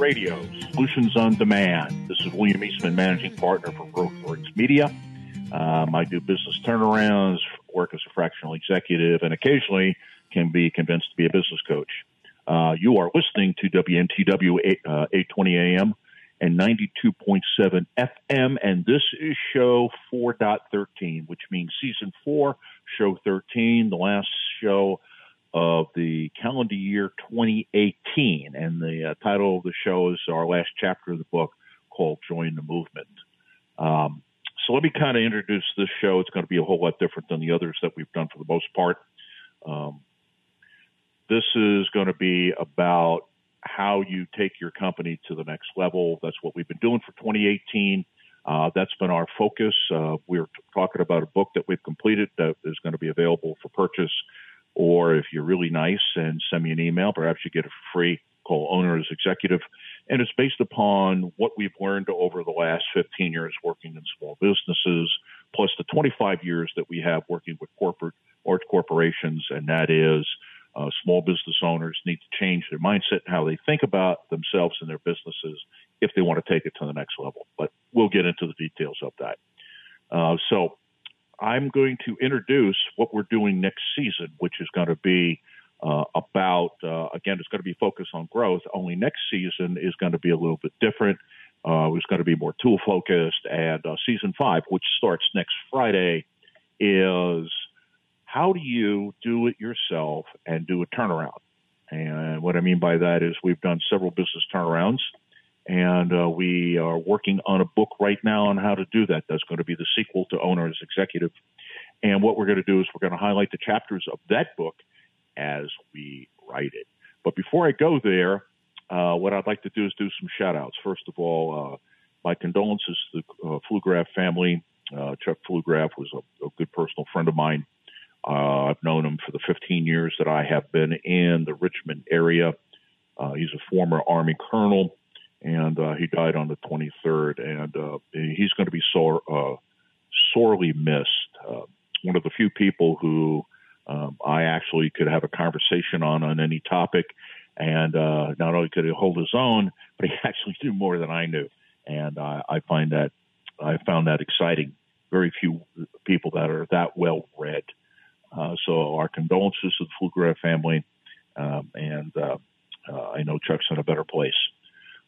Radio, Solutions on Demand. This is William Eastman, Managing Partner for GrowthWorx Media. Um, I do business turnarounds, work as a fractional executive, and occasionally can be convinced to be a business coach. Uh, you are listening to WNTW 8, uh, 820 AM and 92.7 FM, and this is show 4.13, which means season 4, show 13, the last show of the calendar year 2018. And the uh, title of the show is our last chapter of the book called Join the Movement. Um, so let me kind of introduce this show. It's going to be a whole lot different than the others that we've done for the most part. Um, this is going to be about how you take your company to the next level. That's what we've been doing for 2018. Uh, that's been our focus. Uh, we're t- talking about a book that we've completed that is going to be available for purchase. Or if you're really nice and send me an email, perhaps you get a free. Call owner as executive. And it's based upon what we've learned over the last 15 years working in small businesses, plus the 25 years that we have working with corporate large corporations. And that is uh, small business owners need to change their mindset how they think about themselves and their businesses if they want to take it to the next level. But we'll get into the details of that. Uh, so I'm going to introduce what we're doing next season, which is going to be uh, about, uh, again, it's going to be focused on growth. Only next season is going to be a little bit different. Uh, it's going to be more tool focused. And uh, season five, which starts next Friday, is how do you do it yourself and do a turnaround? And what I mean by that is we've done several business turnarounds and uh, we are working on a book right now on how to do that. That's going to be the sequel to Owner's Executive. And what we're going to do is we're going to highlight the chapters of that book as we write it. But before I go there, uh, what I'd like to do is do some shout outs. First of all, uh, my condolences to the uh, Pflugraf family. Uh, Chuck Pflugraf was a, a, good personal friend of mine. Uh, I've known him for the 15 years that I have been in the Richmond area. Uh, he's a former Army colonel, and uh, he died on the 23rd. And uh, he's going to be sore, uh, sorely missed. Uh, one of the few people who um, I actually could have a conversation on on any topic, and uh, not only could he hold his own, but he actually knew more than I knew. And I find that I found that exciting. Very few people that are that well read. Uh, so our condolences to the Pflugraf family, um, and uh, uh, I know Chuck's in a better place.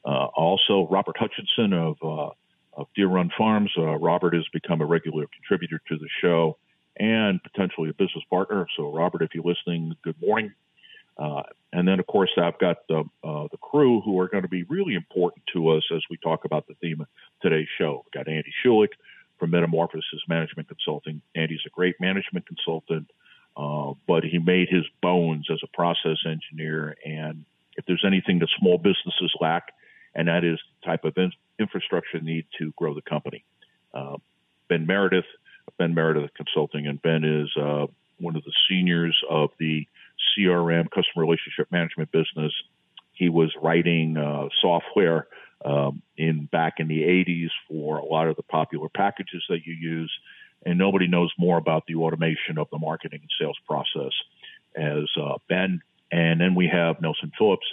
Uh, also, Robert Hutchinson of, uh, of Deer Run Farms. Uh, Robert has become a regular contributor to the show and potentially a business partner. So, Robert, if you're listening, good morning. and then, of course, I've got the, the crew who are going to be really important to us as we talk about the theme of today's show. We've got Andy Schulich from Metamorphosis Management Consulting. Andy's a great management consultant, uh, but he made his bones as a process engineer. And if there's anything that small businesses lack, and that is the type of in- infrastructure need to grow the company. Uh, ben Meredith, Ben Meredith Consulting, and Ben is uh, one of the seniors of the CRM, Customer Relationship Management business. He was writing uh, software um, in back in the 80s for a lot of the popular packages that you use, and nobody knows more about the automation of the marketing and sales process as uh, Ben. And then we have Nelson Phillips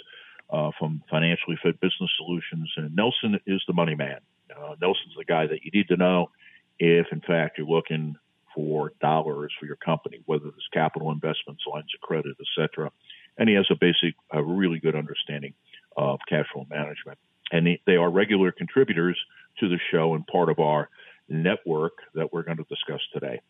uh, from Financially Fit Business Solutions, and Nelson is the money man. Uh, Nelson's the guy that you need to know if, in fact, you're looking for dollars for your company, whether it's capital investments, lines of credit, etc. And he has a basic, a really good understanding of cash flow management and they are regular contributors to the show and part of our network that we're going to discuss today.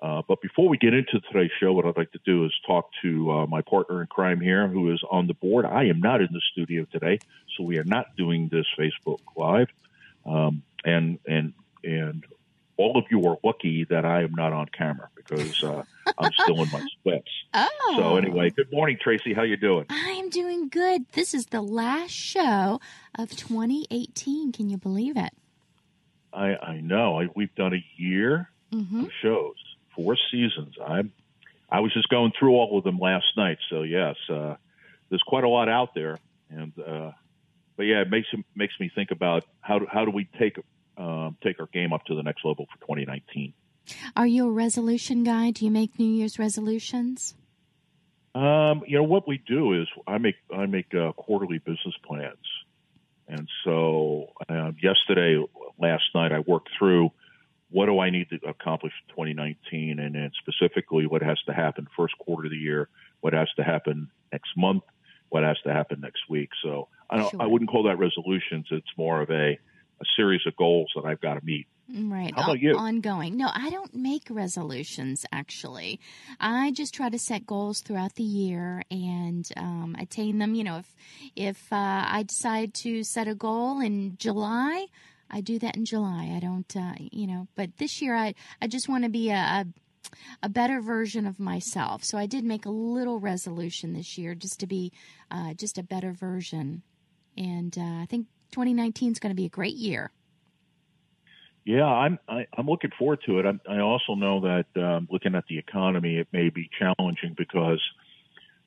Uh, but before we get into today's show, what I'd like to do is talk to uh, my partner in crime here, who is on the board. I am not in the studio today, so we are not doing this Facebook Live. Um, and and and all of you are lucky that I am not on camera because uh, I'm still in my sweats. Oh. So anyway, good morning, Tracy. How you doing? I'm doing good. This is the last show of 2018. Can you believe it? I I know. I, we've done a year mm-hmm. of shows, four seasons. I'm I was just going through all of them last night. So yes, uh, there's quite a lot out there, and uh, but yeah, it makes makes me think about how do, how do we take um, take our game up to the next level for 2019. Are you a resolution guy? Do you make New Year's resolutions? Um, you know what we do is I make I make uh, quarterly business plans, and so uh, yesterday, last night, I worked through what do I need to accomplish in 2019, and then specifically what has to happen first quarter of the year, what has to happen next month, what has to happen next week. So I don't, sure. I wouldn't call that resolutions. It's more of a a series of goals that I've got to meet. Right. How about you? Ongoing. No, I don't make resolutions actually. I just try to set goals throughout the year and um, attain them. You know, if if uh, I decide to set a goal in July, I do that in July. I don't, uh, you know, but this year I I just want to be a, a a better version of myself. So I did make a little resolution this year just to be uh, just a better version. And uh, I think 2019 is going to be a great year. Yeah, I'm I, am i am looking forward to it. I, I also know that um, looking at the economy, it may be challenging because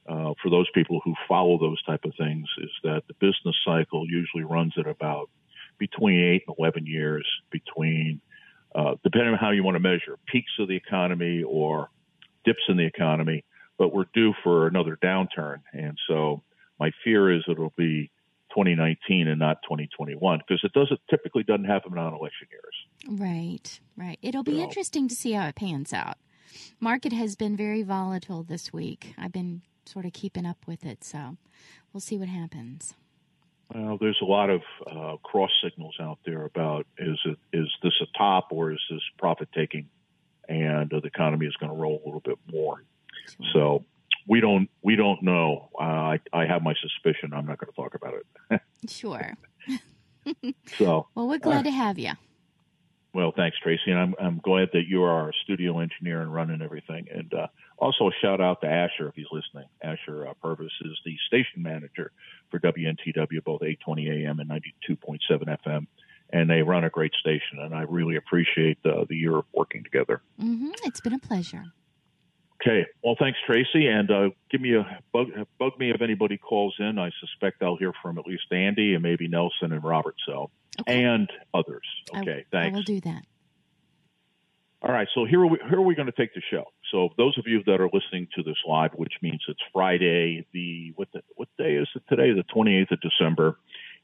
uh, for those people who follow those type of things, is that the business cycle usually runs at about between eight and eleven years between, uh, depending on how you want to measure peaks of the economy or dips in the economy. But we're due for another downturn, and so my fear is it'll be 2019 and not 2021 because it doesn't typically doesn't happen on election years. Right, right. It'll be so. interesting to see how it pans out. Market has been very volatile this week. I've been sort of keeping up with it, so we'll see what happens. Well, there's a lot of uh, cross signals out there about is it is this a top or is this profit taking, and uh, the economy is going to roll a little bit more. Sure. So we don't we don't know. Uh, I I have my suspicion. I'm not going to talk about it. sure. so well, we're glad to have you. Well, thanks, Tracy, and I'm I'm glad that you are our studio engineer and running everything. And uh, also a shout out to Asher if he's listening. Asher uh, Purvis is the station manager for WNTW, both 820 AM and 92.7 FM, and they run a great station. And I really appreciate uh, the year of working together. Mm-hmm. It's been a pleasure. Okay. Well, thanks, Tracy, and uh, give me a bug, bug me if anybody calls in. I suspect I'll hear from at least Andy and maybe Nelson and Robert, so okay. and others. Okay. I, thanks. I will do that. All right. So here are we, here are we going to take the show. So those of you that are listening to this live, which means it's Friday, the what the, what day is it today? The 28th of December.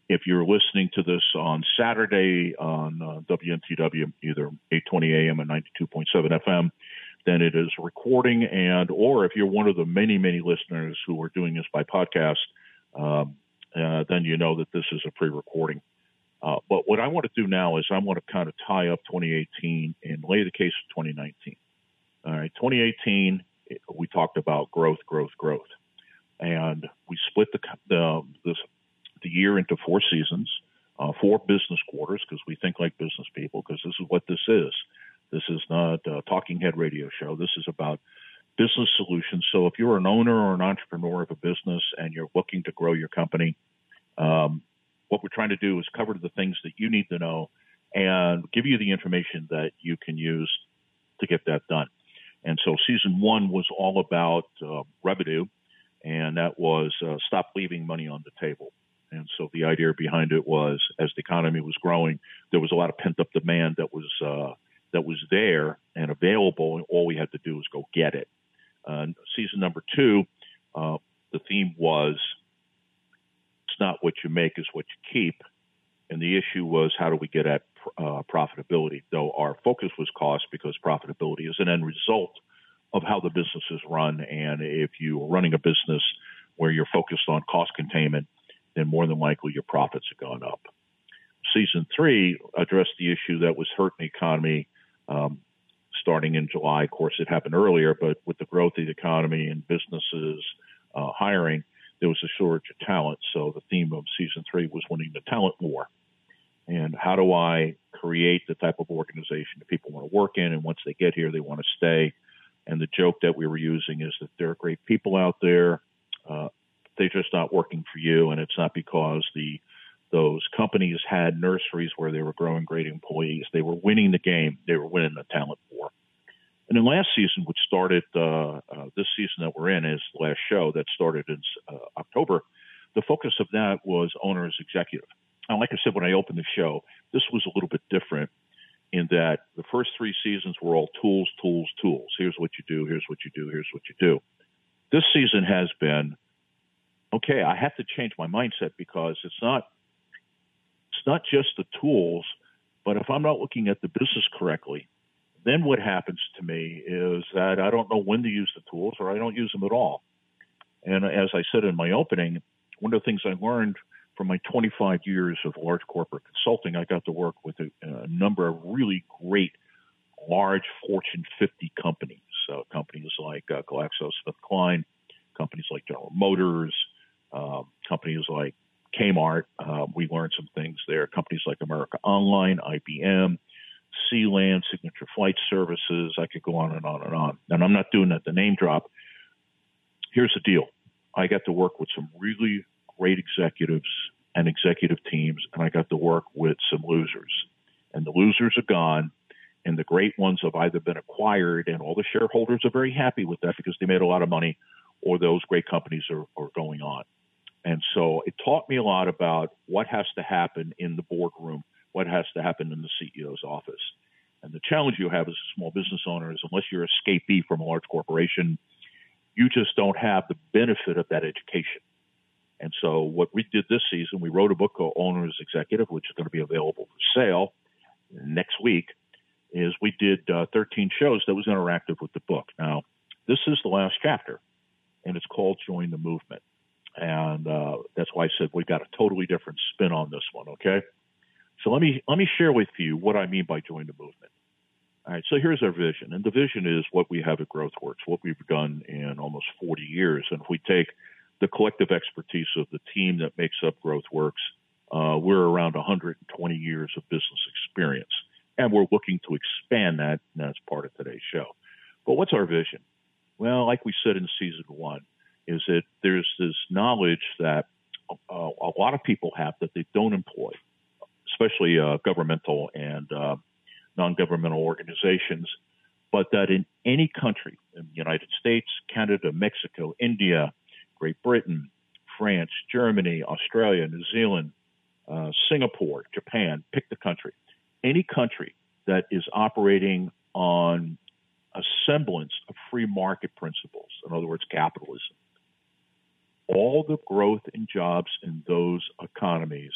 If you're listening to this on Saturday on uh, WNTW, either 8:20 a.m. and 92.7 FM then it is recording and or if you're one of the many many listeners who are doing this by podcast um, uh, then you know that this is a pre-recording. Uh, but what i want to do now is i want to kind of tie up 2018 and lay the case for 2019 all right 2018 we talked about growth growth growth. And we split the the, this, the year into four seasons uh, four business quarters because we think like business people because this is what this is this is not a talking head radio show. This is about business solutions. So if you're an owner or an entrepreneur of a business and you're looking to grow your company, um, what we're trying to do is cover the things that you need to know and give you the information that you can use to get that done. And so season one was all about uh, revenue, and that was uh, stop leaving money on the table. And so the idea behind it was as the economy was growing, there was a lot of pent up demand that was uh, that was there and available, and all we had to do was go get it. Uh, season number two, uh, the theme was it's not what you make, is what you keep. And the issue was how do we get at uh, profitability? Though our focus was cost because profitability is an end result of how the business is run. And if you are running a business where you're focused on cost containment, then more than likely your profits have gone up. Season three addressed the issue that was hurting the economy um, starting in July. Of course, it happened earlier, but with the growth of the economy and businesses uh, hiring, there was a shortage of talent. So the theme of season three was winning the talent war. And how do I create the type of organization that people want to work in? And once they get here, they want to stay. And the joke that we were using is that there are great people out there. Uh, they're just not working for you. And it's not because the those companies had nurseries where they were growing great employees. They were winning the game. They were winning the talent war. And then last season, which started uh, uh, this season that we're in, is the last show that started in uh, October. The focus of that was owners executive. And like I said when I opened the show, this was a little bit different in that the first three seasons were all tools, tools, tools. Here's what you do. Here's what you do. Here's what you do. this season has been okay. I have to change my mindset because it's not it's not just the tools, but if I'm not looking at the business correctly, then what happens to me is that I don't know when to use the tools or I don't use them at all. And as I said in my opening, one of the things I learned from my 25 years of large corporate consulting, I got to work with a, a number of really great large Fortune 50 companies, uh, companies like uh, GlaxoSmithKline, companies like General Motors, uh, companies like Kmart. Uh, we learned some things there. Companies like America Online, IBM, Sealand, Signature Flight Services. I could go on and on and on. And I'm not doing that the name drop. Here's the deal. I got to work with some really great executives and executive teams, and I got to work with some losers. And the losers are gone, and the great ones have either been acquired, and all the shareholders are very happy with that because they made a lot of money, or those great companies are, are going on. And so it taught me a lot about what has to happen in the boardroom, what has to happen in the CEO's office. And the challenge you have as a small business owner is unless you're escapee from a large corporation, you just don't have the benefit of that education. And so what we did this season, we wrote a book called Owner's Executive, which is going to be available for sale next week, is we did uh, 13 shows that was interactive with the book. Now, this is the last chapter, and it's called Join the Movement. And uh, that's why I said we've got a totally different spin on this one, okay? So let me let me share with you what I mean by join the movement. All right, so here's our vision, and the vision is what we have at GrowthWorx, what we've done in almost 40 years. And if we take the collective expertise of the team that makes up GrowthWorx, uh, we're around 120 years of business experience, and we're looking to expand that, and that's part of today's show. But what's our vision? Well, like we said in season one, is that there's this knowledge that uh, a lot of people have that they don't employ, especially uh, governmental and uh, non-governmental organizations, but that in any country, in the United States, Canada, Mexico, India, Great Britain, France, Germany, Australia, New Zealand, uh, Singapore, Japan, pick the country. Any country that is operating on a semblance of free market principles, in other words, capitalism, all the growth in jobs in those economies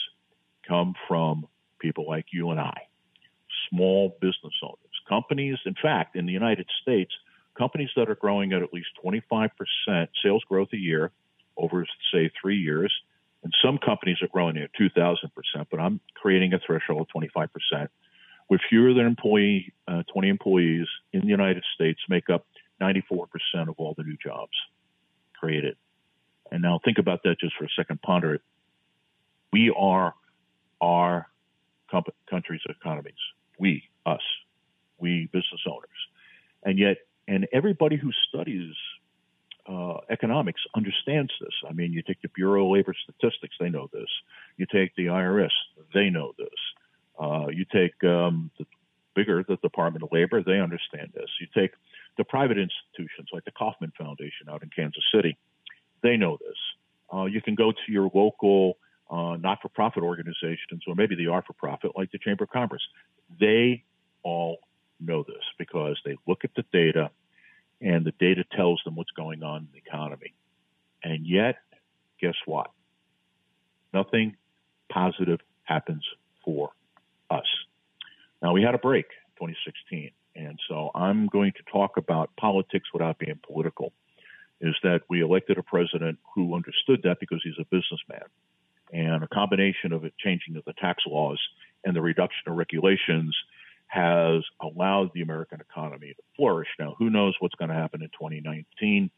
come from people like you and I, small business owners, companies. In fact, in the United States, companies that are growing at at least 25% sales growth a year over, say, three years. And some companies are growing at 2,000%, but I'm creating a threshold of 25%. With fewer than employee, uh, 20 employees in the United States, make up 94% of all the new jobs created. And now think about that just for a second, ponder it. We are our comp- country's economies. We, us, we business owners. And yet, and everybody who studies uh, economics understands this. I mean, you take the Bureau of Labor Statistics, they know this. You take the IRS, they know this. Uh, you take um, the bigger, the Department of Labor, they understand this. You take the private institutions like the Kauffman Foundation out in Kansas City, they know this. Uh, you can go to your local uh, not-for-profit organizations, or maybe they are for profit, like the Chamber of Commerce. They all know this because they look at the data, and the data tells them what's going on in the economy. And yet, guess what? Nothing positive happens for us. Now, we had a break 2016, and so I'm going to talk about politics without being political is that we elected a president who understood that because he's a businessman. And a combination of it changing of the tax laws and the reduction of regulations has allowed the American economy to flourish. Now, who knows what's going to happen in 2019?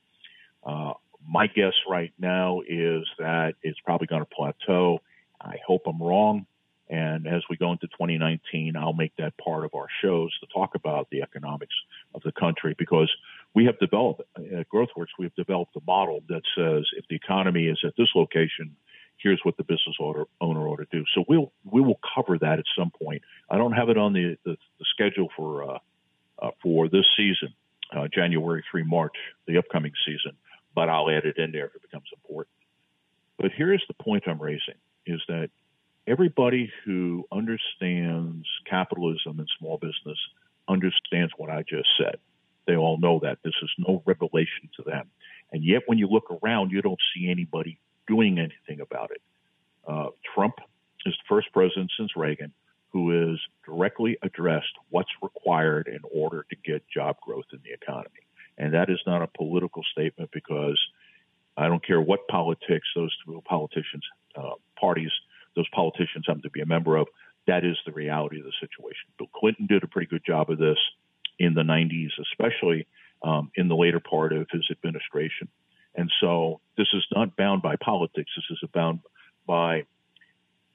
Uh, my guess right now is that it's probably going to plateau. I hope I'm wrong. And as we go into 2019, I'll make that part of our shows to talk about the economics of the country because we have developed at GrowthWorx, we have developed a model that says if the economy is at this location, here's what the business owner, owner ought to do. So we'll we will cover that at some point. I don't have it on the the, the schedule for uh, uh, for this season, uh, January through March, the upcoming season, but I'll add it in there if it becomes important. But here's the point I'm raising: is that everybody who understands capitalism and small business understands what I just said. They all know that. This is no revelation to them. And yet, when you look around, you don't see anybody doing anything about it. Uh, Trump is the first president since Reagan who has directly addressed what's required in order to get job growth in the economy. And that is not a political statement because I don't care what politics those politicians, uh, parties, those politicians happen to be a member of. That is the reality of the situation. Bill Clinton did a pretty good job of this in the 90s, especially um, in the later part of his administration. And so this is not bound by politics. This is bound by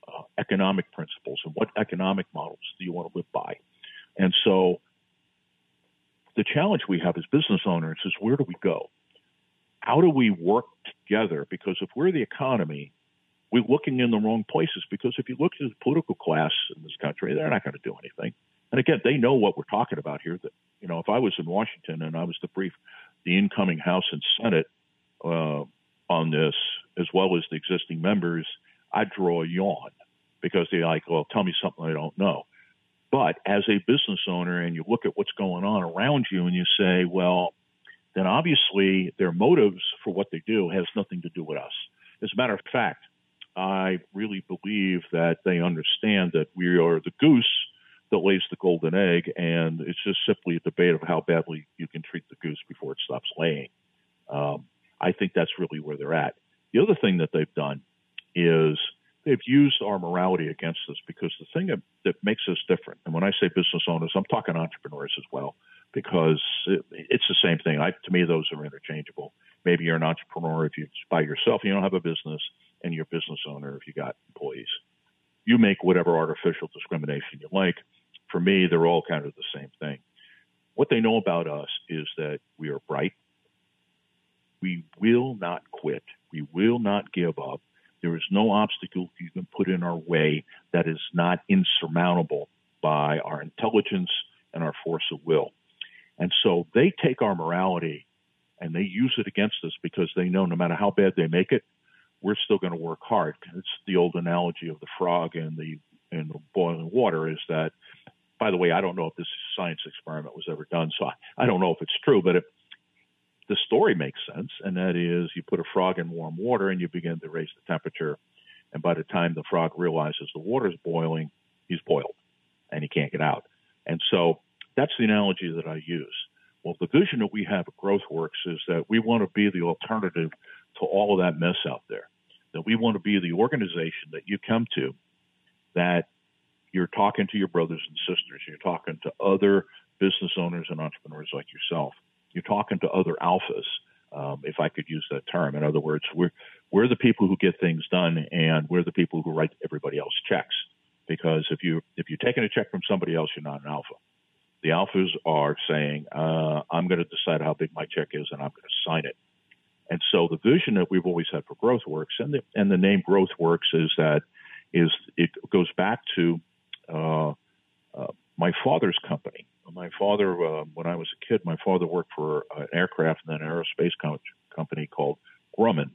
uh, economic principles and what economic models do you want to live by. And so the challenge we have as business owners is where do we go? How do we work together? Because if we're the economy, we're looking in the wrong places. Because if you look at the political class in this country, they're not going to do anything. And again, they know what we're talking about here. That you know, if I was in Washington and I was to brief the incoming House and Senate uh, on this, as well as the existing members, I'd draw a yawn because they're like, well, tell me something I don't know. But as a business owner, and you look at what's going on around you, and you say, well, then obviously their motives for what they do has nothing to do with us. As a matter of fact, I really believe that they understand that we are the goose that lays the golden egg, and it's just simply a debate of how badly you can treat the goose before it stops laying. Um, I think that's really where they're at. The other thing that they've done is they've used our morality against us because the thing that, that makes us different, and when I say business owners, I'm talking entrepreneurs as well, because it, it's the same thing. I, to me, those are interchangeable. Maybe you're an entrepreneur if you're by yourself, you don't have a business, and you're a business owner if you got employees. You make whatever artificial discrimination you like. For me, they're all kind of the same thing. What they know about us is that we are bright. We will not quit. We will not give up there is no obstacle you can put in our way that is not insurmountable by our intelligence and our force of will. And so they take our morality and they use it against us because they know no matter how bad they make it, we're still going to work hard. It's the old analogy of the frog and the and the boiling water is that. By the way, I don't know if this science experiment was ever done, so I, I don't know if it's true, but it, the story makes sense, and that is you put a frog in warm water and you begin to raise the temperature, and by the time the frog realizes the water is boiling, he's boiled and he can't get out. And so that's the analogy that I use. Well, the vision that we have at GrowthWorx is that we want to be the alternative to all of that mess out there. That we want to be the organization that you come to that you're talking to your brothers and sisters, you're talking to other business owners and entrepreneurs like yourself you're talking to other alphas, um, if I could use that term. In other words, we're we're the people who get things done, and we're the people who write everybody else checks. Because if you if you're taking a check from somebody else, you're not an alpha. The alphas are saying, uh, "I'm going to decide how big my check is, and I'm going to sign it." And so the vision that we've always had for GrowthWorx, and the and the name GrowthWorx is that is it goes back to uh, uh, my father's company my father, uh, when I was a kid, my father worked for an aircraft and then an aerospace co- company called Grumman.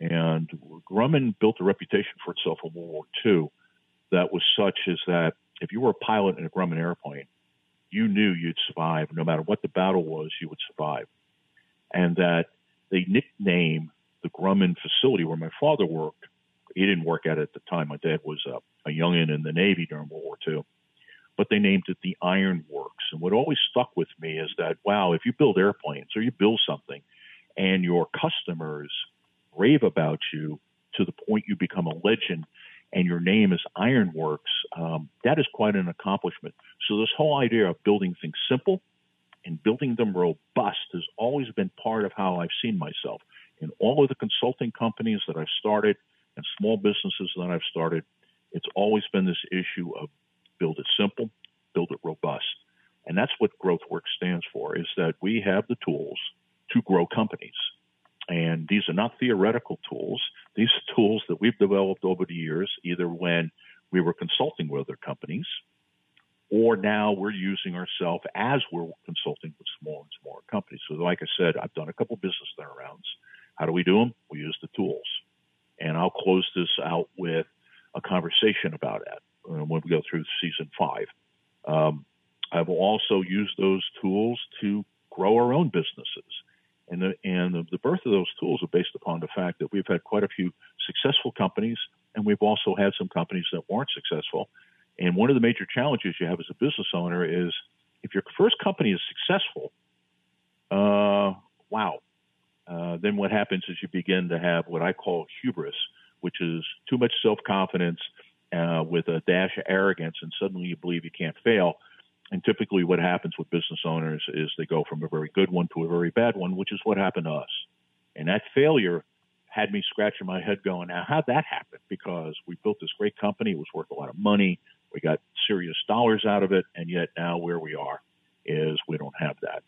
And Grumman built a reputation for itself in World War II that was such as that if you were a pilot in a Grumman airplane, you knew you'd survive. No matter what the battle was, you would survive. And that they nicknamed the Grumman facility where my father worked. He didn't work at it at the time. My dad was a, a youngin in the Navy during World War II but they named it the Iron Works. And what always stuck with me is that, wow, if you build airplanes or you build something and your customers rave about you to the point you become a legend and your name is Ironworks, um, that is quite an accomplishment. So this whole idea of building things simple and building them robust has always been part of how I've seen myself. In all of the consulting companies that I've started and small businesses that I've started, it's always been this issue of build it simple, build it robust. And that's what GrowthWorx stands for, is that we have the tools to grow companies. And these are not theoretical tools. These are tools that we've developed over the years, either when we were consulting with other companies, or now we're using ourselves as we're consulting with small and smaller companies. So, like I said, I've done a couple business turnarounds. How do we do them? We use the tools. And I'll close this out with a conversation about it uh, when we go through season five. Um, I will also use those tools to grow our own businesses. And the, and the, the birth of those tools are based upon the fact that we've had quite a few successful companies, and we've also had some companies that weren't successful. And one of the major challenges you have as a business owner is if your first company is successful, uh, wow, uh, then what happens is you begin to have what I call hubris, which is too much self confidence uh, with a dash of arrogance, and suddenly you believe you can't fail. And typically, what happens with business owners is they go from a very good one to a very bad one, which is what happened to us. And that failure had me scratching my head going, now, how'd that happen? Because we built this great company, it was worth a lot of money, we got serious dollars out of it, and yet now where we are is we don't have that.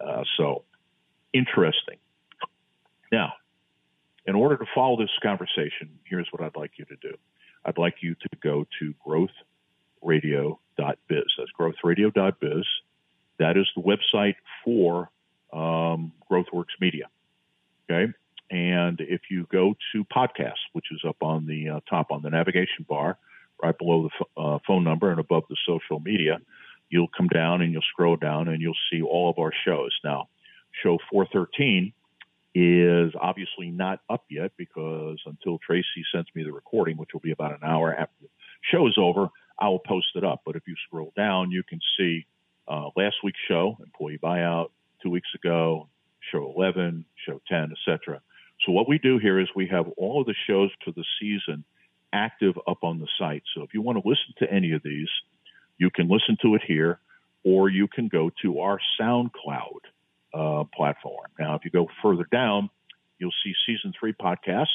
Uh, so, interesting. Now, in order to follow this conversation, here's what I'd like you to do. I'd like you to go to growthradio.biz. That's growthradio.biz. That is the website for um, GrowthWorx Media. Okay. And if you go to podcasts, which is up on the uh, top on the navigation bar, right below the f- uh, phone number and above the social media, you'll come down and you'll scroll down and you'll see all of our shows. Now, show 413 is obviously not up yet because until Tracy sends me the recording, which will be about an hour after the show is over, I will post it up. But if you scroll down, you can see uh, last week's show, employee buyout, two weeks ago, show 11, show 10, etc. So what we do here is we have all of the shows for the season active up on the site. So if you want to listen to any of these, you can listen to it here, or you can go to our SoundCloud uh, platform. Now, if you go further down, you'll see season three podcast,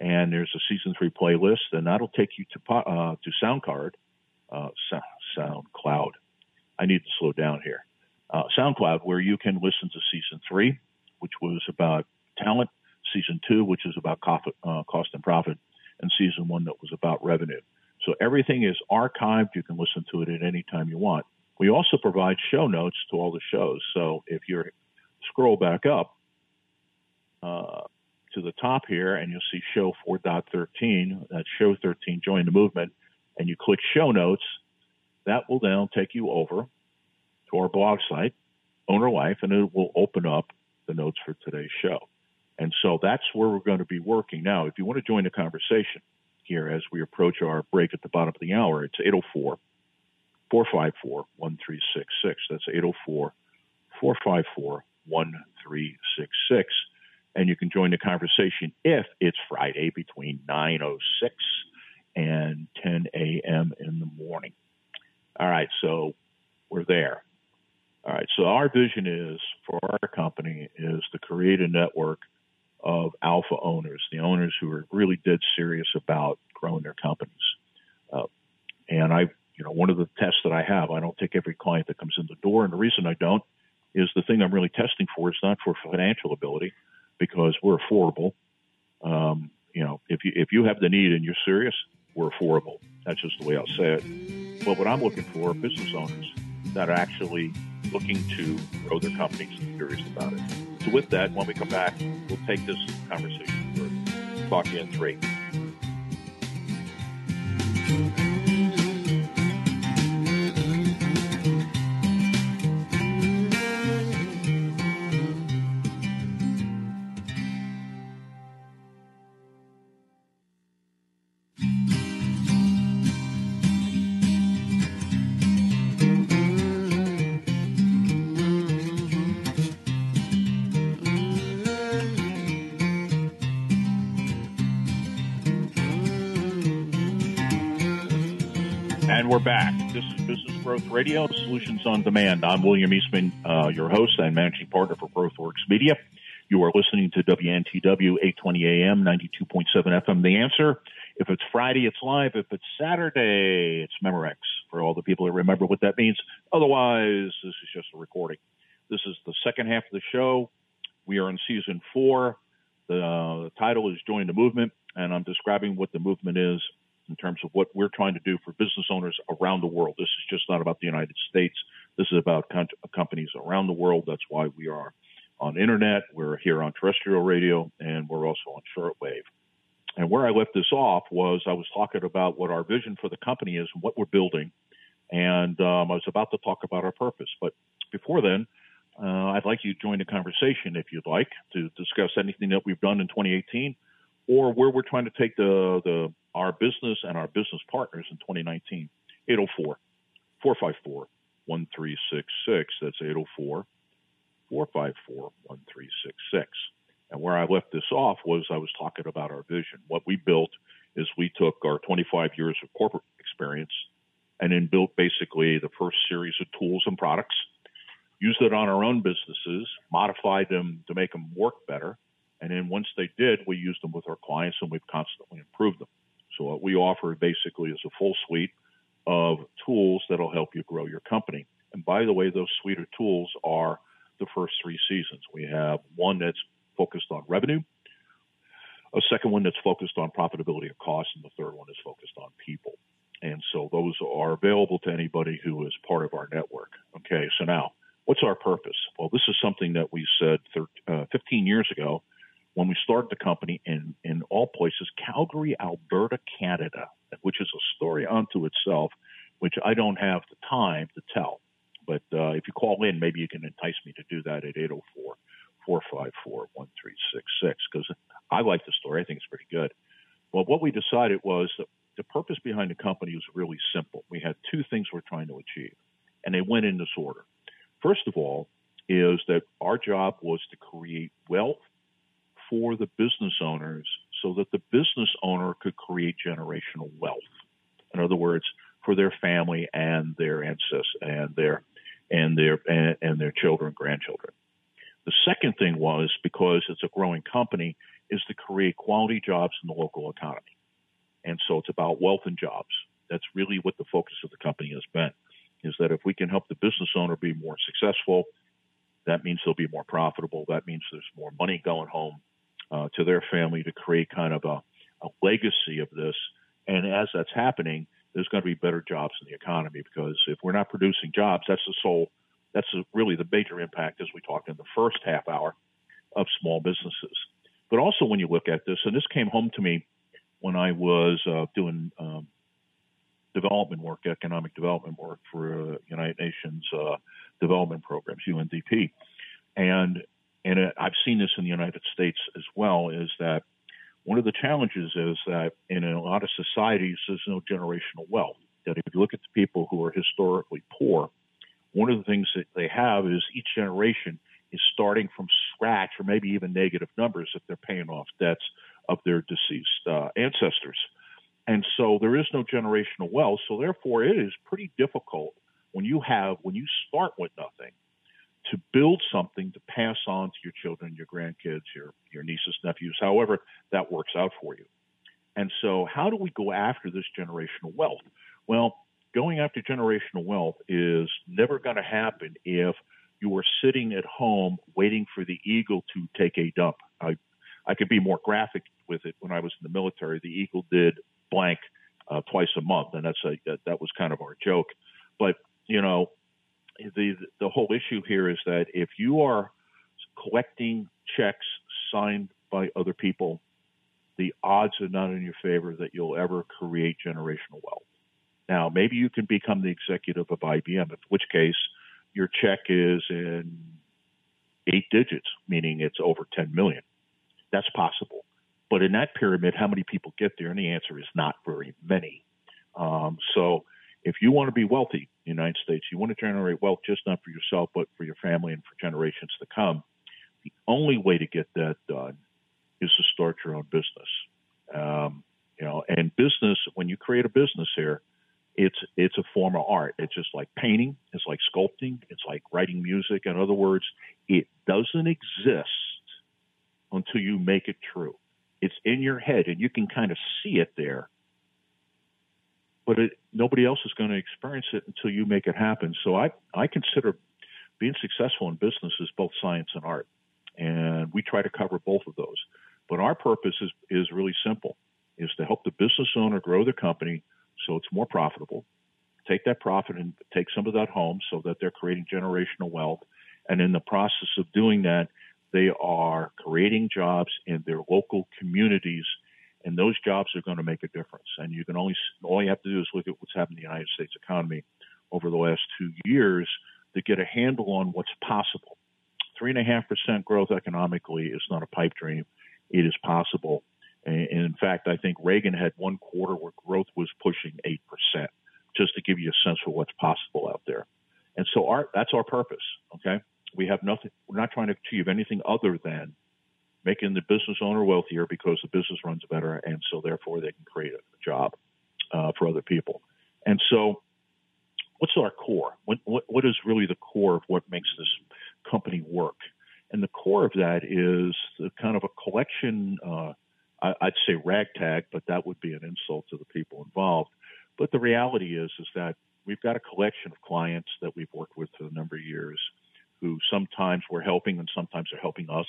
and there's a season three playlist, and that'll take you to uh, to SoundCard, uh, SoundCloud. I need to slow down here. Uh, SoundCloud, where you can listen to season three, which was about talent, season two, which is about uh, cost and profit, and season one that was about revenue. So everything is archived. You can listen to it at any time you want. We also provide show notes to all the shows. So if you scroll back up uh, to the top here and you'll see show 4.13, that's show 13, join the movement, and you click show notes, that will then take you over to our blog site, Owner Life, and it will open up the notes for today's show. And so that's where we're going to be working. Now, if you want to join the conversation here as we approach our break at the bottom of the hour, it's 804 454 1366. That's 804 454 1366. And you can join the conversation if it's Friday between 9.06 and 10 a.m. in the morning. All right, so we're there. All right, so our vision is for our company is to create a network of alpha owners, the owners who are really dead serious about growing their companies. Uh, and I, you know, one of the tests that I have, I don't take every client that comes in the door, and the reason I don't is the thing I'm really testing for is not for financial ability, because we're affordable. Um, you know, if you if you have the need and you're serious, we're affordable. That's just the way I'll say it. But what I'm looking for are business owners that are actually looking to grow their companies and curious about it. So with that, when we come back, we'll take this conversation further. Talk to you in three. We're back. This is Business Growth Radio, Solutions on Demand. I'm William Eastman, uh, your host and managing partner for GrowthWorx Media. You are listening to WNTW 820 AM, 92.7 FM. The answer, if it's Friday, it's live. If it's Saturday, it's Memorex for all the people that remember what that means. Otherwise, this is just a recording. This is the second half of the show. We are in season four. The, uh, the title is Join the Movement, and I'm describing what the movement is in terms of what we're trying to do for business owners around the world. This is just not about the United States. This is about com- companies around the world. That's why we are on internet. We're here on terrestrial radio, and we're also on shortwave. And where I left this off was I was talking about what our vision for the company is and what we're building. And um, I was about to talk about our purpose. But before then, uh, I'd like you to join the conversation if you'd like to discuss anything that we've done in 2018 or where we're trying to take the, the our business and our business partners in 2019. 804 454 1366. That's 804 454 1366. And where I left this off was I was talking about our vision. What we built is we took our 25 years of corporate experience and then built basically the first series of tools and products, used it on our own businesses, modified them to make them work better. And then once they did, we used them with our clients and we've constantly improved them. So what we offer basically is a full suite of tools that'll help you grow your company. And by the way, those suite of tools are the first three seasons. We have one that's focused on revenue, a second one that's focused on profitability of costs, and the third one is focused on people. And so those are available to anybody who is part of our network. Okay, so now what's our purpose? Well, this is something that we said uh, 15 years ago when we started the company in, in all places, Calgary, Alberta, Canada, which is a story unto itself, which I don't have the time to tell. But uh, if you call in, maybe you can entice me to do that at 804 454 1366 because I like the story. I think it's pretty good. Well, what we decided was that the purpose behind the company was really simple. We had two things we're trying to achieve, and they went in this order. First of all, is that our job was to create wealth for the business owners so that the business owner could create generational wealth. In other words, for their family and their ancestors and their and their and, and their children, grandchildren. The second thing was because it's a growing company, is to create quality jobs in the local economy. And so it's about wealth and jobs. That's really what the focus of the company has been. Is that if we can help the business owner be more successful, that means they'll be more profitable. That means there's more money going home uh, to their family to create kind of a, a legacy of this. And as that's happening, there's going to be better jobs in the economy because if we're not producing jobs, that's the sole, that's really the major impact as we talked in the first half hour of small businesses. But also when you look at this, and this came home to me when I was uh, doing um, development work, economic development work for uh, United Nations uh, development programs, UNDP, and and it, I've seen this in the United States as well, is that one of the challenges is that in a lot of societies, there's no generational wealth. That if you look at the people who are historically poor, one of the things that they have is each generation is starting from scratch or maybe even negative numbers if they're paying off debts of their deceased uh, ancestors. And so there is no generational wealth. So therefore, it is pretty difficult when you have, when you start with nothing, to build something to pass on to your children, your grandkids, your, your nieces, nephews, however that works out for you. And so, how do we go after this generational wealth? Well, going after generational wealth is never going to happen if you are sitting at home waiting for the eagle to take a dump. I, I could be more graphic with it. When I was in the military, the eagle did blank uh, twice a month, and that's a, that, that was kind of our joke. But you know, the the whole issue here is that if you are collecting checks signed by other people, the odds are not in your favor that you'll ever create generational wealth. Now, maybe you can become the executive of IBM, in which case your check is in eight digits, meaning it's over 10 million. That's possible. But in that pyramid, how many people get there? And the answer is not very many. Um, so if you want to be wealthy in the United States, you want to generate wealth just not for yourself, but for your family and for generations to come, the only way to get that done is to start your own business. Um, you know, and business, when you create a business here, it's it's a form of art. It's just like painting, it's like sculpting, it's like writing music. In other words, it doesn't exist until you make it true. It's in your head and you can kind of see it there but it, nobody else is going to experience it until you make it happen. So I, I consider being successful in business is both science and art, and we try to cover both of those. But our purpose is, is really simple: is to help the business owner grow the company so it's more profitable. Take that profit and take some of that home so that they're creating generational wealth. And in the process of doing that, they are creating jobs in their local communities and those jobs are going to make a difference. And you can only all you have to do is look at what's happened in the United States economy over the last two years to get a handle on what's possible. three and a half percent growth economically is not a pipe dream. It is possible. And in fact, I think Reagan had one quarter where growth was pushing eight percent, just to give you a sense for what's possible out there. And so our that's our purpose. Okay, we have nothing. We're not trying to achieve anything other than making the business owner wealthier because the business runs better, and so therefore they can create a job uh, for other people. And so, what's our core? What, what, what is really the core of what makes this company work? And the core of that is the kind of a collection. Uh, I, I'd say ragtag, but that would be an insult to the people involved. But the reality is, is that we've got a collection of clients that we've worked with for a number of years, who sometimes we're helping and sometimes they're helping us.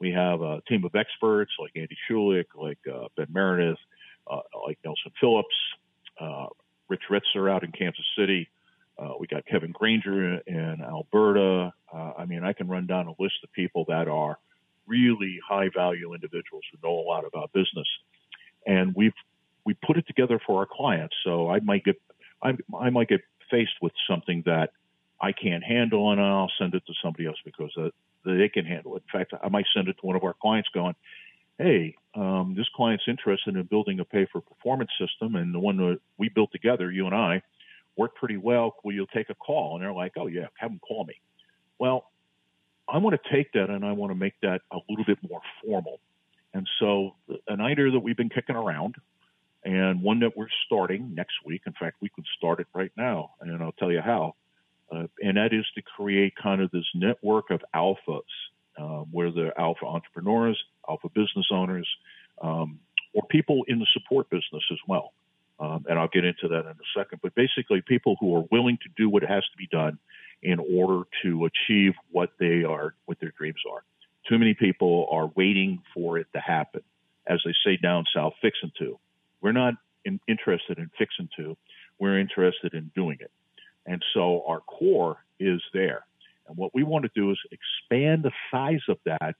We have a team of experts like Andy Schulich, like uh, Ben Meredith, uh, like Nelson Phillips, uh, Rich Ritzer out in Kansas City. Uh, we got Kevin Granger in Alberta. Uh, I mean, I can run down a list of people that are really high value individuals who know a lot about business, and we've we put it together for our clients. So I might get I, I might get faced with something that I can't handle, and I'll send it to somebody else because uh, they can handle it. In fact, I might send it to one of our clients, going, "Hey, um, this client's interested in building a pay for performance system, and the one that we built together, you and I, worked pretty well. Will you take a call?" And they're like, "Oh yeah, have them call me." Well, I want to take that and I want to make that a little bit more formal. And so, an idea that we've been kicking around and one that we're starting next week. In fact, we could start it right now, and I'll tell you how. Uh, and that is to create kind of this network of alphas, uh, where the alpha entrepreneurs, alpha business owners, um, or people in the support business as well. Um, and I'll get into that in a second. But basically, people who are willing to do what has to be done in order to achieve what they are, what their dreams are. Too many people are waiting for it to happen, as they say down south, fixing to. We're not in, interested in fixing to. We're interested in doing it. And so our core is there. And what we want to do is expand the size of that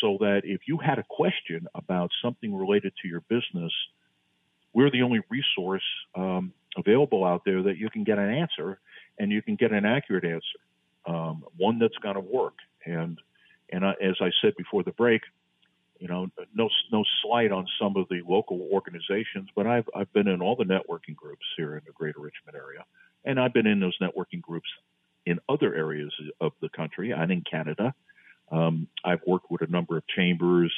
so that if you had a question about something related to your business, we're the only resource um, available out there that you can get an answer and you can get an accurate answer, um, one that's going to work. And and I, as I said before the break, you know, no no slight on some of the local organizations, but I've I've been in all the networking groups here in the Greater Richmond area, and I've been in those networking groups in other areas of the country and in Canada. Um, I've worked with a number of chambers.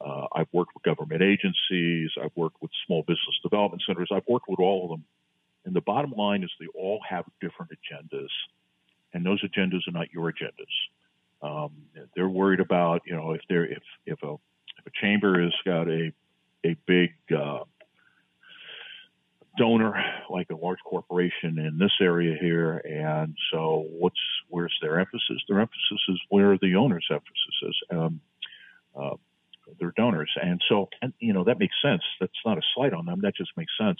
Uh, I've worked with government agencies. I've worked with small business development centers. I've worked with all of them. And the bottom line is they all have different agendas, and those agendas are not your agendas. Um, they're worried about, you know, if they're if if a if a chamber has got a a big uh, donor like a large corporation in this area here, and so what's where's their emphasis? Their emphasis is where the owner's emphasis is. Um, uh, their donors, and so and you know that makes sense. That's not a slight on them. That just makes sense.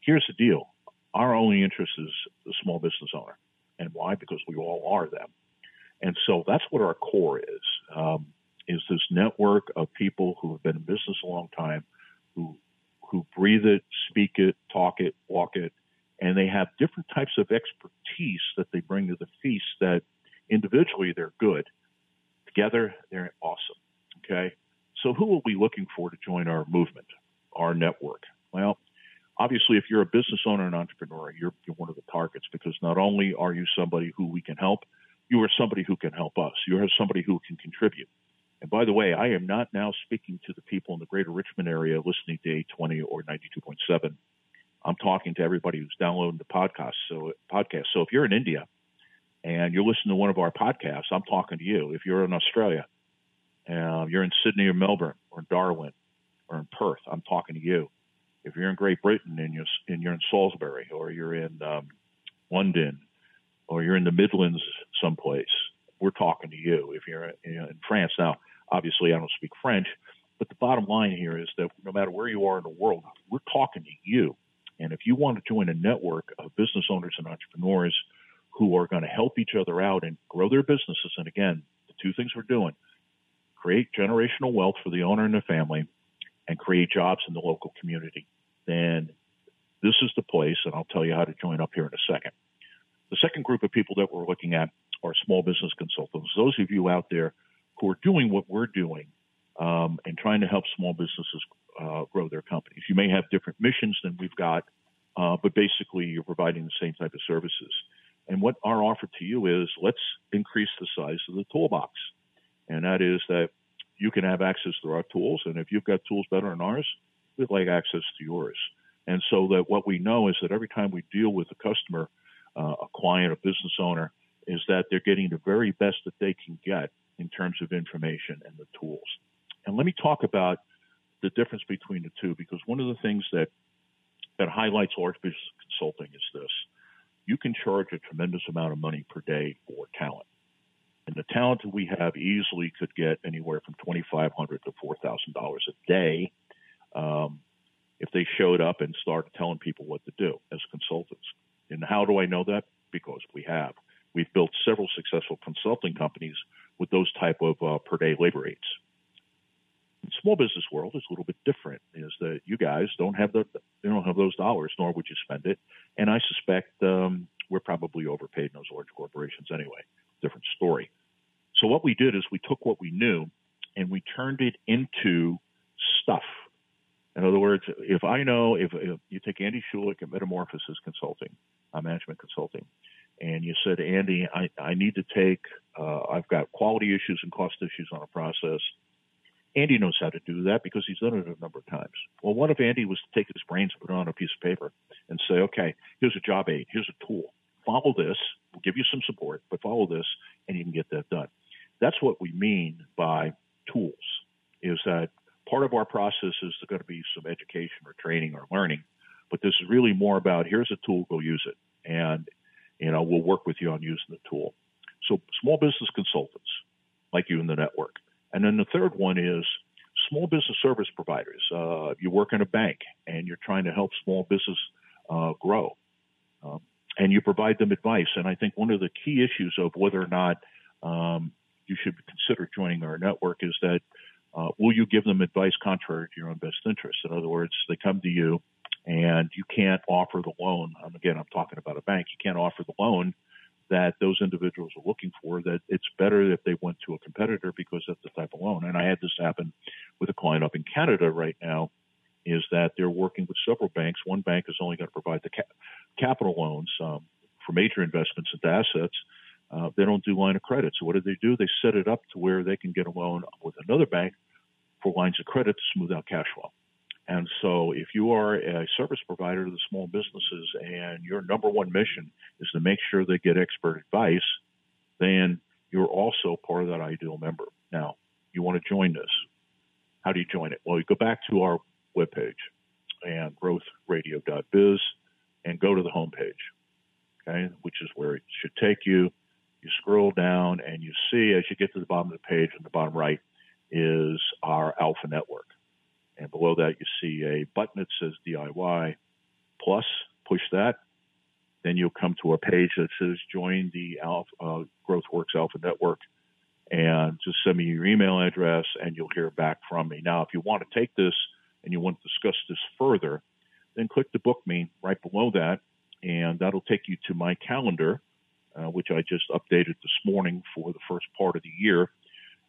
Here's the deal: our only interest is the small business owner, and why? Because we all are them, and so that's what our core is. Um, is this network of people who have been in business a long time, who who breathe it, speak it, talk it, walk it, and they have different types of expertise that they bring to the feast that individually they're good. Together they're awesome. Okay. So who are we looking for to join our movement, our network? Well, obviously if you're a business owner and entrepreneur, you're, you're one of the targets because not only are you somebody who we can help, you are somebody who can help us. You are somebody who can contribute. And by the way, I am not now speaking to the people in the greater Richmond area listening to 820 or 92.7. I'm talking to everybody who's downloading the podcast. So podcast. So if you're in India and you're listening to one of our podcasts, I'm talking to you. If you're in Australia, uh, you're in Sydney or Melbourne or Darwin or in Perth, I'm talking to you. If you're in Great Britain and you're, and you're in Salisbury or you're in um, London or you're in the Midlands someplace, we're talking to you. If you're in France now, Obviously, I don't speak French, but the bottom line here is that no matter where you are in the world, we're talking to you. And if you want to join a network of business owners and entrepreneurs who are going to help each other out and grow their businesses, and again, the two things we're doing create generational wealth for the owner and the family and create jobs in the local community, then this is the place, and I'll tell you how to join up here in a second. The second group of people that we're looking at are small business consultants. Those of you out there who are doing what we're doing um, and trying to help small businesses uh, grow their companies. You may have different missions than we've got, uh, but basically you're providing the same type of services. And what our offer to you is let's increase the size of the toolbox. And that is that you can have access to our tools. And if you've got tools better than ours, we'd like access to yours. And so that what we know is that every time we deal with a customer, uh, a client, a business owner, is that they're getting the very best that they can get in terms of information and the tools. And let me talk about the difference between the two because one of the things that that highlights large business consulting is this. You can charge a tremendous amount of money per day for talent. And the talent that we have easily could get anywhere from 2,500 to four thousand dollars a day um, if they showed up and started telling people what to do as consultants. And how do I know that? Because we have. We've built several successful consulting companies with those type of uh, per day labor rates. Small business world is a little bit different. Is that you guys don't have the you don't have those dollars, nor would you spend it. And I suspect um, we're probably overpaid in those large corporations anyway. Different story. So what we did is we took what we knew and we turned it into stuff. In other words, if I know, if, if you take Andy Schulich at Metamorphosis Consulting, uh, Management Consulting, and you said, Andy, I, I need to take, uh, I've got quality issues and cost issues on a process. Andy knows how to do that because he's done it a number of times. Well, what if Andy was to take his brains and put it on a piece of paper and say, okay, here's a job aid, here's a tool. Follow this, we'll give you some support, but follow this, and you can get that done. That's what we mean by tools, is that part of our process is going to be some education or training or learning, but this is really more about here's a tool, go use it. And, you know, we'll work with you on using the tool. So small business consultants, like you in the network, and then the third one is small business service providers. Uh, you work in a bank and you're trying to help small business uh, grow, um, and you provide them advice. And I think one of the key issues of whether or not um, you should consider joining our network is that uh, will you give them advice contrary to your own best interest? In other words, they come to you and you can't offer the loan. Um, again, I'm talking about a bank. You can't offer the loan that those individuals are looking for, that it's better if they went to a competitor because that's the type of loan. And I had this happen with a client up in Canada right now, is that they're working with several banks. One bank is only going to provide the ca- capital loans um, for major investments into assets. Uh, they don't do line of credit. So what do they do? They set it up to where they can get a loan with another bank for lines of credit to smooth out cash flow. And so, if you are a service provider to the small businesses and your number one mission is to make sure they get expert advice, then you're also part of that ideal member. Now, you want to join this. How do you join it? Well, you go back to our webpage and growthradio.biz and go to the homepage, okay, which is where it should take you. You scroll down and you see as you get to the bottom of the page in the bottom right is our Alpha Network. And below that, you see a button that says DIY plus. Push that. Then you'll come to a page that says join the Alpha, uh, GrowthWorx Alpha Network and just send me your email address and you'll hear back from me. Now, if you want to take this and you want to discuss this further, then click the book me right below that and that'll take you to my calendar, uh, which I just updated this morning for the first part of the year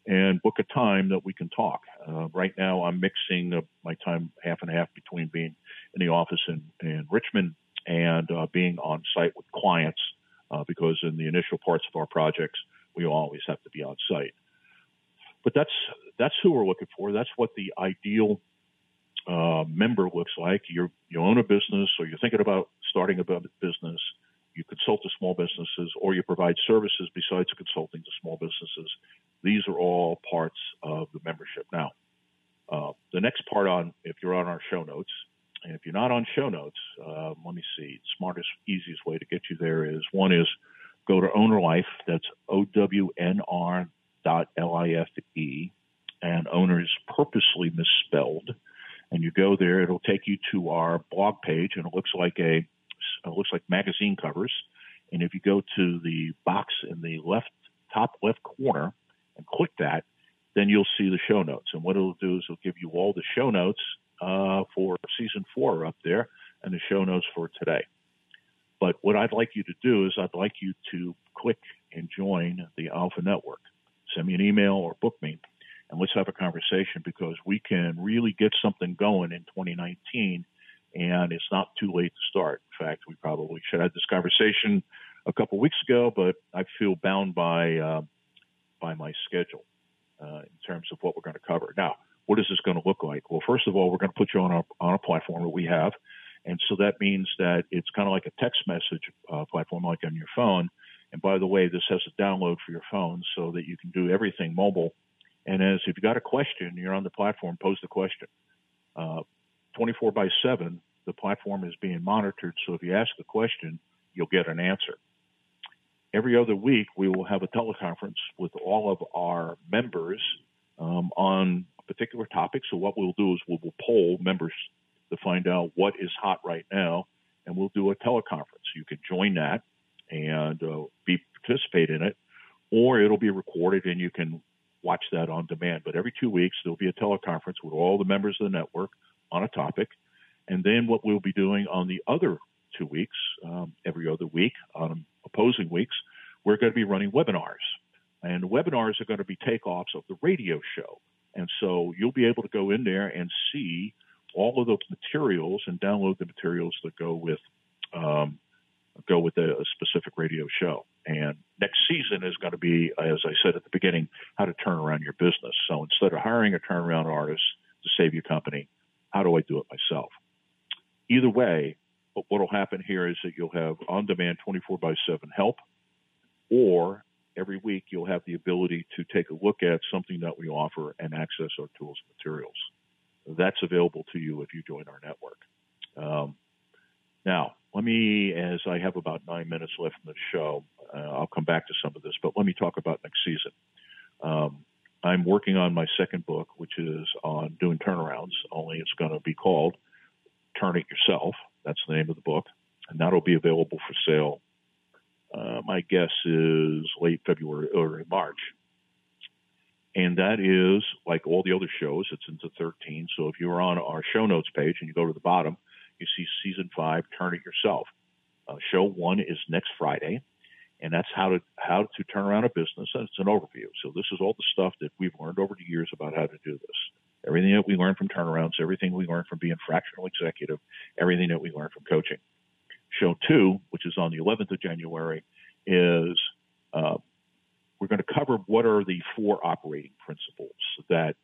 and book a time that we can talk. Uh, right now, I'm mixing uh, my time half and half between being in the office in, in Richmond and uh, being on site with clients uh, because in the initial parts of our projects, we always have to be on site. But that's that's who we're looking for. That's what the ideal uh, member looks like. you you own a business, or you're thinking about starting a business. You consult to small businesses, or you provide services besides consulting to small businesses these are all parts of the membership. Now, uh, the next part on, if you're on our show notes, and if you're not on show notes, uh, let me see. Smartest, easiest way to get you there is one is go to Owner Life. That's O W N R dot L I F E, and owner is purposely misspelled. And you go there, it'll take you to our blog page, and it looks like a it looks like magazine covers. And if you go to the box in the left top left corner, and click that, then you'll see the show notes. And what it'll do is it'll give you all the show notes uh, for season four up there and the show notes for today. But what I'd like you to do is I'd like you to click and join the Alpha Network. Send me an email or book me, and let's have a conversation because we can really get something going in 2019, and it's not too late to start. In fact, we probably should have had this conversation a couple weeks ago, but I feel bound by uh, by my schedule uh, in terms of what we're going to cover. Now, what is this going to look like? Well, first of all, we're going to put you on a on a platform that we have, and so that means that it's kind of like a text message uh, platform, like on your phone. And by the way, this has a download for your phone so that you can do everything mobile. And as if you got a question, you're on the platform, pose the question. Uh, 24 by 7, the platform is being monitored. So if you ask a question, you'll get an answer. Every other week, we will have a teleconference with all of our members um, on a particular topic. So what we'll do is we'll, we'll poll members to find out what is hot right now, and we'll do a teleconference. You can join that and uh, be participate in it, or it'll be recorded and you can watch that on demand. But every two weeks there'll be a teleconference with all the members of the network on a topic, and then what we'll be doing on the other two weeks, um, every other week on opposing weeks, we're going to be running webinars. And the webinars are going to be takeoffs of the radio show. And so you'll be able to go in there and see all of those materials and download the materials that go with um, go with a, a specific radio show. And next season is going to be, as I said at the beginning, how to turn around your business. So instead of hiring a turnaround artist to save your company, how do I do it myself? Either way, what will happen here is that you'll have on demand 24 by 7 help, or every week you'll have the ability to take a look at something that we offer and access our tools and materials. That's available to you if you join our network. Um, now, let me, as I have about nine minutes left in the show, uh, I'll come back to some of this, but let me talk about next season. Um, I'm working on my second book, which is on doing turnarounds, only it's going to be called Turn It Yourself. That's the name of the book. And that'll be available for sale. Uh, my guess is late February or March. And that is like all the other shows, it's into 13. So if you're on our show notes page and you go to the bottom, you see season five, Turn It Yourself. Uh, show one is next Friday, and that's how to how to turn around a business. And it's an overview. So this is all the stuff that we've learned over the years about how to do this. Everything that we learned from turnarounds, everything we learned from being fractional executive, everything that we learned from coaching. Show two, which is on the 11th of January, is uh, we're going to cover what are the four operating principles that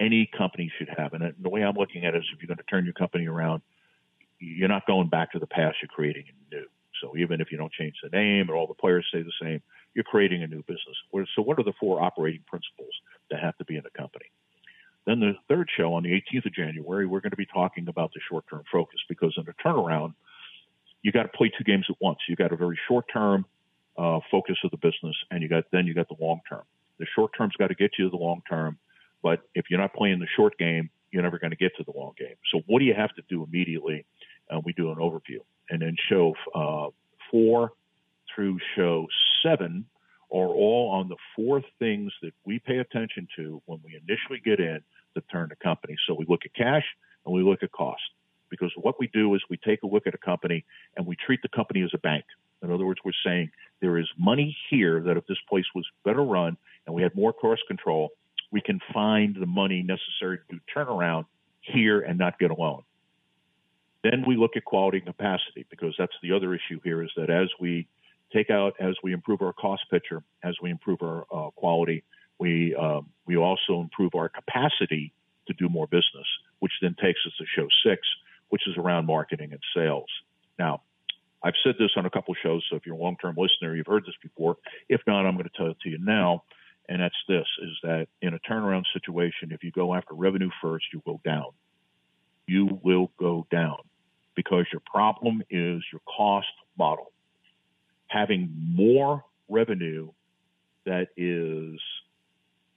any company should have. And the way I'm looking at it is if you're going to turn your company around, you're not going back to the past, you're creating a new. So even if you don't change the name and all the players stay the same, you're creating a new business. So what are the four operating principles that have to be in a company? Then the third show on the 18th of January, we're going to be talking about the short-term focus because in a turnaround, you got to play two games at once. You got a very short-term uh, focus of the business, and you got then you got the long-term. The short-term's got to get you to the long-term, but if you're not playing the short game, you're never going to get to the long game. So what do you have to do immediately? Uh, we do an overview, and then show uh, four through show seven are all on the four things that we pay attention to when we initially get in to turn the company. So we look at cash and we look at cost. Because what we do is we take a look at a company and we treat the company as a bank. In other words, we're saying there is money here that if this place was better run and we had more cost control, we can find the money necessary to do turnaround here and not get a loan. Then we look at quality and capacity because that's the other issue here is that as we take out, as we improve our cost picture, as we improve our uh, quality, we um, we also improve our capacity to do more business, which then takes us to show six, which is around marketing and sales. Now, I've said this on a couple of shows, so if you're a long-term listener, you've heard this before. If not, I'm going to tell it to you now, and that's this: is that in a turnaround situation, if you go after revenue first, you go down. You will go down because your problem is your cost model. Having more revenue that is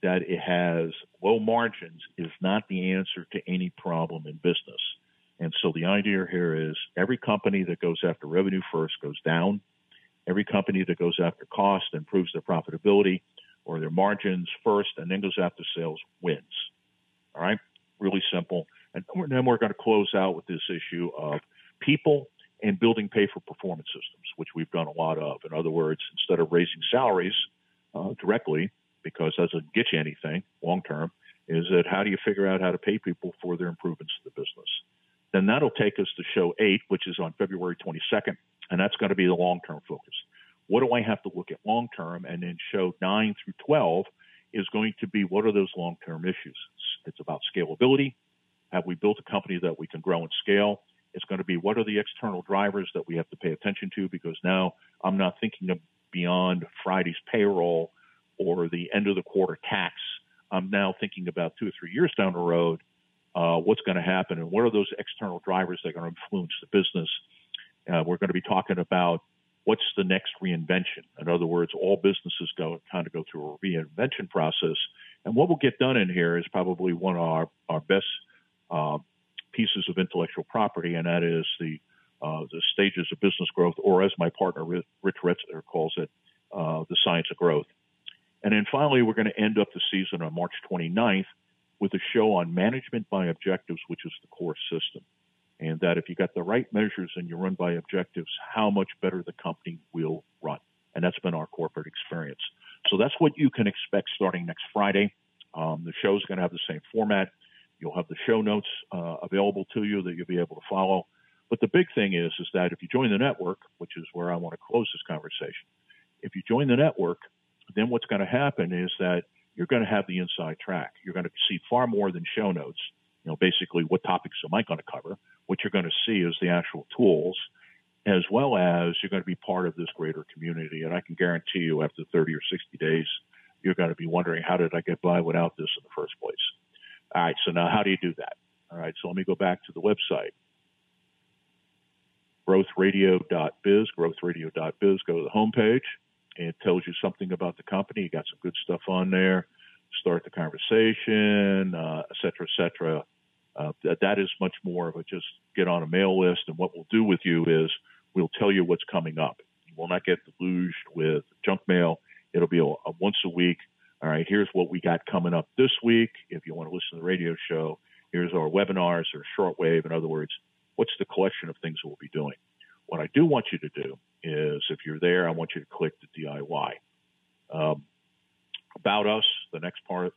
that it has low margins is not the answer to any problem in business. And so the idea here is every company that goes after revenue first goes down. Every company that goes after cost improves their profitability or their margins first and then goes after sales wins. All right? Really simple. And then we're going to close out with this issue of people and building pay for performance systems, which we've done a lot of. In other words, instead of raising salaries uh, directly, because that doesn't get you anything long term, is that how do you figure out how to pay people for their improvements to the business? Then that'll take us to show eight, which is on February 22nd, and that's going to be the long term focus. What do I have to look at long term? And then show nine through 12 is going to be what are those long term issues? It's about scalability. Have we built a company that we can grow and scale? It's going to be what are the external drivers that we have to pay attention to because now I'm not thinking of beyond Friday's payroll or the end of the quarter tax. I'm now thinking about two or three years down the road, uh, what's going to happen and what are those external drivers that are going to influence the business. Uh, we're going to be talking about what's the next reinvention. In other words, all businesses go kind of go through a reinvention process. And what we'll get done in here is probably one of our, our best uh, pieces of intellectual property, and that is the uh, the stages of business growth, or as my partner Rich Retzler calls it, uh, the science of growth. And then finally, we're going to end up the season on March 29th with a show on management by objectives, which is the core system. And that if you got the right measures and you run by objectives, how much better the company will run. And that's been our corporate experience. So that's what you can expect starting next Friday. Um, the show is going to have the same format. You'll have the show notes uh, available to you that you'll be able to follow. But the big thing is, is that if you join the network, which is where I want to close this conversation, if you join the network, then what's going to happen is that you're going to have the inside track. You're going to see far more than show notes. You know, basically, what topics am I going to cover? What you're going to see is the actual tools, as well as you're going to be part of this greater community. And I can guarantee you, after 30 or 60 days, you're going to be wondering, how did I get by without this in the first place? All right, so now how do you do that? All right, so let me go back to the website. Growthradio.biz, growthradio.biz, go to the homepage. It tells you something about the company. You got some good stuff on there. Start the conversation, uh, et cetera, et cetera. Uh, that, that is much more of a just get on a mail list. And what we'll do with you is we'll tell you what's coming up. You will not get deluged with junk mail. It'll be a, a once a week all right, here's what we got coming up this week. If you want to listen to the radio show, here's our webinars or shortwave. In other words, what's the collection of things we'll be doing? What I do want you to do is, if you're there, I want you to click the DIY. Um, about us, the next part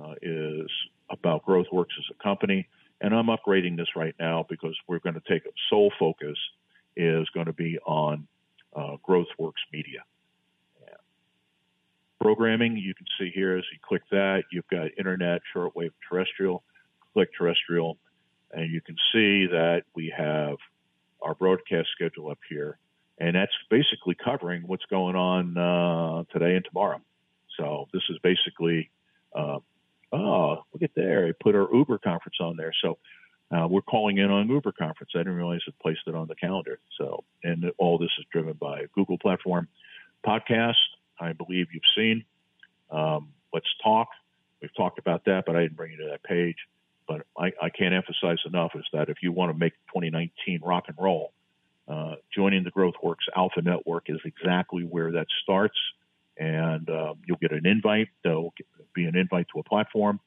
uh, is about GrowthWorx as a company. And I'm upgrading this right now because we're going to take a sole focus is going to be on uh, GrowthWorx Media programming. You can see here as you click that, you've got internet, shortwave, terrestrial. Click terrestrial, and you can see that we have our broadcast schedule up here, and that's basically covering what's going on uh, today and tomorrow. So this is basically, uh, oh, look at there, I put our Uber conference on there. So uh, we're calling in on Uber conference. I didn't realize it placed it on the calendar. So, and all this is driven by Google platform podcast I believe you've seen. Um, let's talk. We've talked about that, but I didn't bring you to that page. But I, I can't emphasize enough is that if you want to make 2019 rock and roll, uh, joining the GrowthWorx Alpha Network is exactly where that starts. And uh, you'll get an invite. There'll be an invite to a platform.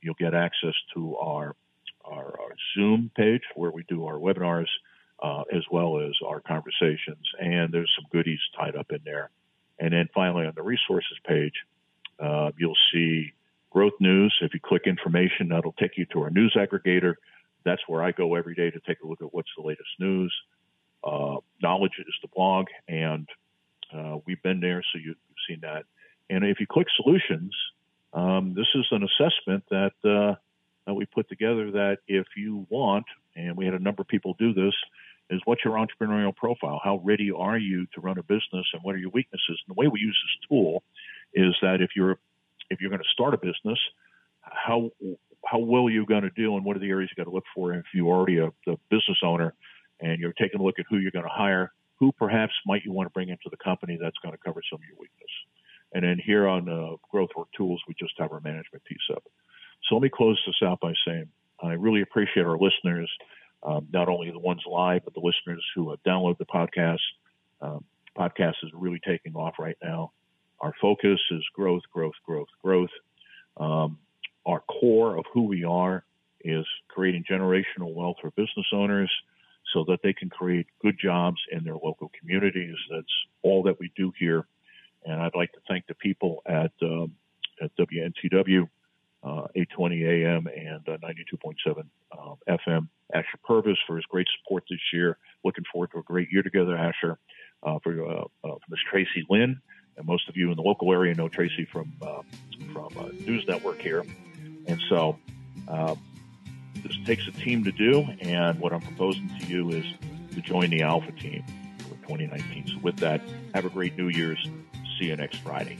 You'll get access to our, our, our Zoom page where we do our webinars, uh, as well as our conversations. And there's some goodies tied up in there and then finally, on the resources page, uh, you'll see growth news. If you click information, that'll take you to our news aggregator. That's where I go every day to take a look at what's the latest news. Uh, knowledge is the blog, and uh, we've been there, so you've seen that. And if you click solutions, um, this is an assessment that uh, that we put together. That if you want, and we had a number of people do this, is what's your entrepreneurial profile? How ready are you to run a business and what are your weaknesses? And the way we use this tool is that if you're if you're going to start a business, how how well are you going to do and what are the areas you got to look for if you're already a, business owner and you're taking a look at who you're going to hire, who perhaps might you want to bring into the company that's going to cover some of your weakness. And then here on uh, Growth Work Tools, we just have our management piece up. So let me close this out by saying I really appreciate our listeners um, not only the ones live, but the listeners who have downloaded the podcast. Um, podcast is really taking off right now. Our focus is growth, growth, growth, growth. Um, our core of who we are is creating generational wealth for business owners. so that they can create good jobs in their local communities. That's all that we do here. And I'd like to thank the people at, um, at WNTW, 820 AM and uh, 92.7 um, FM. Asher Purvis for his great support this year. Looking forward to a great year together, Asher. Uh, for, uh, uh, Miss Tracy Lynn, and most of you in the local area know Tracy from uh, from uh, News Network here. And so uh, this takes a team to do, and what I'm proposing to you is to join the Alpha team for 2019. So with that, have a great New Year's. See you next Friday.